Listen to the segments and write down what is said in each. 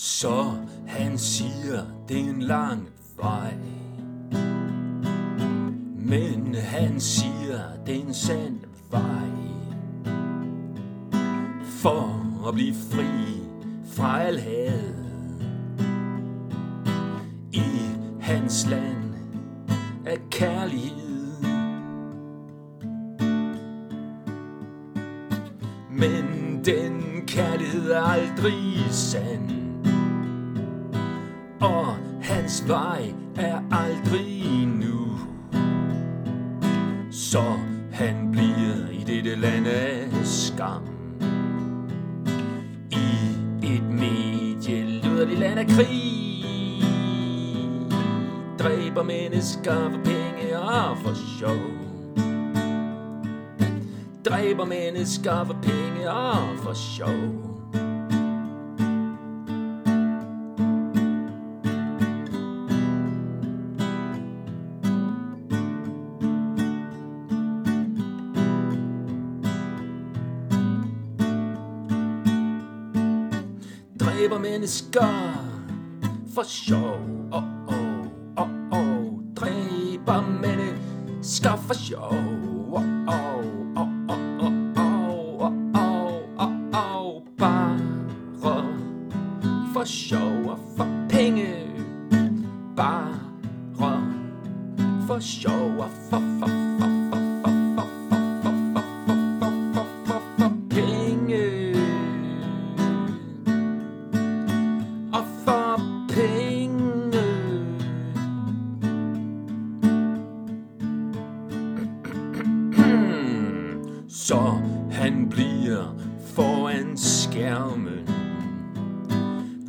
Så han siger, det er en lang vej. Men han siger, det er en sand vej. For at blive fri fra al had. I hans land af kærlighed. Men den kærlighed er aldrig sand og hans vej er aldrig nu. Så han bliver i dette land af skam. I et medieluderligt land af krig. Dræber mennesker for penge og for sjov. Dræber mennesker for penge og for sjov. Dræber mennesker for sjov. Oh, oh, oh, oh. Dræber mennesker for sjov. Oh, oh, oh, oh, oh, oh, oh, oh, oh. Bare for sjov og for penge. Bare for sjov og for, for, for, for, for, han bliver foran skærmen.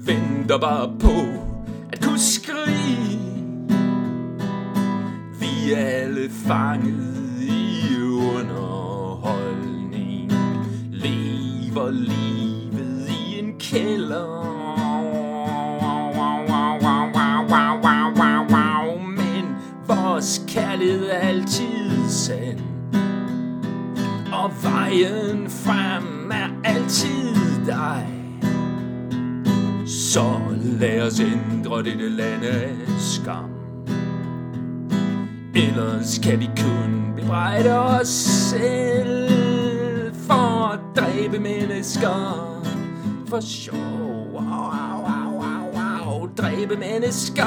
Venter bare på at kunne skrige Vi er alle fanget i underholdning. Lever livet i en kælder. Men vores kærlighed er altid sand og vejen frem er altid dig. Så lad os ændre dette land skam Ellers kan vi kun bebrejde os selv For at dræbe mennesker. For sjov wow, wow, wow, wow, wow. Dræbe mennesker.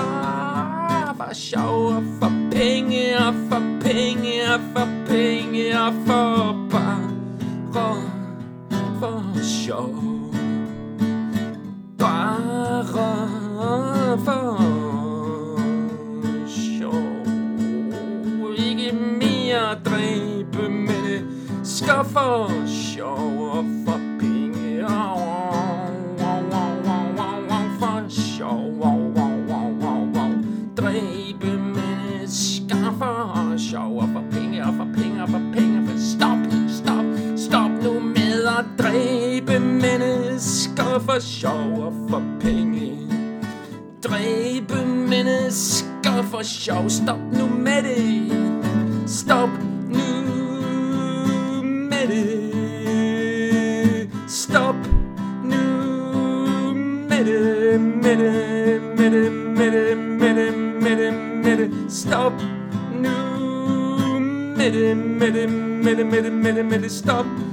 For sjov og for penge og for penge og for penge og for for sjov. Bare for sjov. Ikke mere mennesker for sjov og for penge og for sjov. Dræbe mennesker for sjov og for og for mennesker for sjov og for penge. Dræbe mennesker for sjov. Stop nu med det. Stop nu med det. Stop nu med det, med det, med det, med det, med det, med det, med det. Stop nu med det, med det, med det, med det, med det, med det. Stop nu.